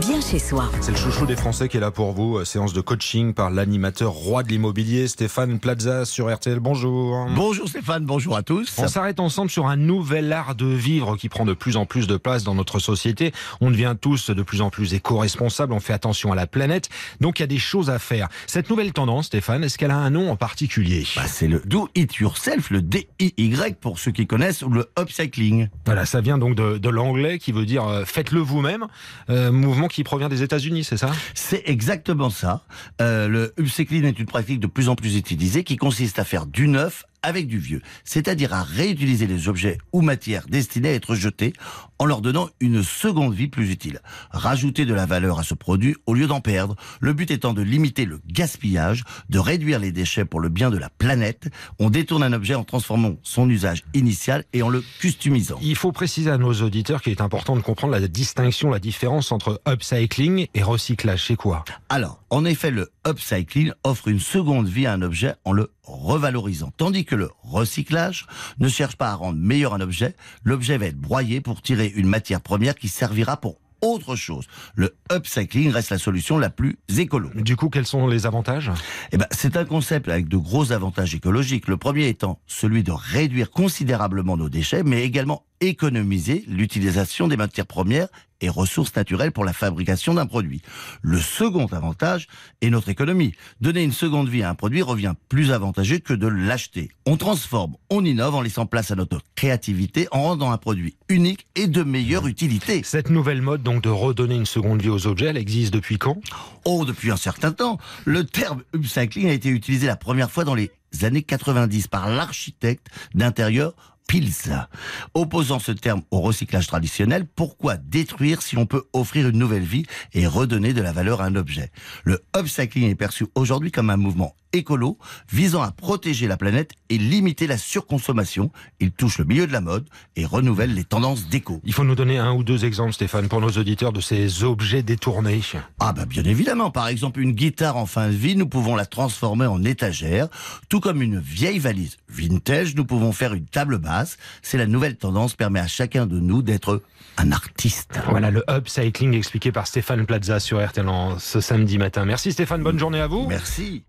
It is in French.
bien chez soi. C'est le chouchou des Français qui est là pour vous. Séance de coaching par l'animateur roi de l'immobilier, Stéphane Plaza sur RTL. Bonjour. Bonjour Stéphane, bonjour à tous. On s'arrête ensemble sur un nouvel art de vivre qui prend de plus en plus de place dans notre société. On devient tous de plus en plus éco-responsables, on fait attention à la planète, donc il y a des choses à faire. Cette nouvelle tendance, Stéphane, est-ce qu'elle a un nom en particulier? Bah, c'est le Do It Yourself, le DIY pour ceux qui connaissent, ou le upcycling. Voilà, ça vient donc de, de l'anglais qui veut dire euh, faites-le vous-même, euh, mouvement qui provient des États-Unis, c'est ça? C'est exactement ça. Euh, le upcycling est une pratique de plus en plus utilisée qui consiste à faire du neuf avec du vieux, c'est-à-dire à réutiliser les objets ou matières destinés à être jetés en leur donnant une seconde vie plus utile. Rajouter de la valeur à ce produit au lieu d'en perdre, le but étant de limiter le gaspillage, de réduire les déchets pour le bien de la planète. On détourne un objet en transformant son usage initial et en le customisant. Il faut préciser à nos auditeurs qu'il est important de comprendre la distinction, la différence entre upcycling et recyclage. C'est quoi? Alors, en effet, le upcycling offre une seconde vie à un objet en le revalorisant, tandis que le recyclage ne cherche pas à rendre meilleur un objet, l'objet va être broyé pour tirer une matière première qui servira pour autre chose. Le upcycling reste la solution la plus écolo. Du coup, quels sont les avantages? Eh ben, c'est un concept avec de gros avantages écologiques. Le premier étant celui de réduire considérablement nos déchets, mais également économiser l'utilisation des matières premières et ressources naturelles pour la fabrication d'un produit. Le second avantage est notre économie. Donner une seconde vie à un produit revient plus avantageux que de l'acheter. On transforme, on innove en laissant place à notre créativité en rendant un produit unique et de meilleure utilité. Cette nouvelle mode donc de redonner une seconde vie aux objets, elle existe depuis quand? Oh, depuis un certain temps. Le terme upcycling a été utilisé la première fois dans les années 90 par l'architecte d'intérieur Pils. Opposant ce terme au recyclage traditionnel, pourquoi détruire si on peut offrir une nouvelle vie et redonner de la valeur à un objet? Le upcycling est perçu aujourd'hui comme un mouvement écolo visant à protéger la planète et limiter la surconsommation. Il touche le milieu de la mode et renouvelle les tendances d'éco. Il faut nous donner un ou deux exemples, Stéphane, pour nos auditeurs de ces objets détournés. Ah bah bien évidemment, par exemple une guitare en fin de vie, nous pouvons la transformer en étagère, tout comme une vieille valise vintage, nous pouvons faire une table basse. C'est la nouvelle tendance permet à chacun de nous d'être un artiste. Voilà le upcycling expliqué par Stéphane Plaza sur RTL ce samedi matin. Merci Stéphane, bonne journée à vous. Merci.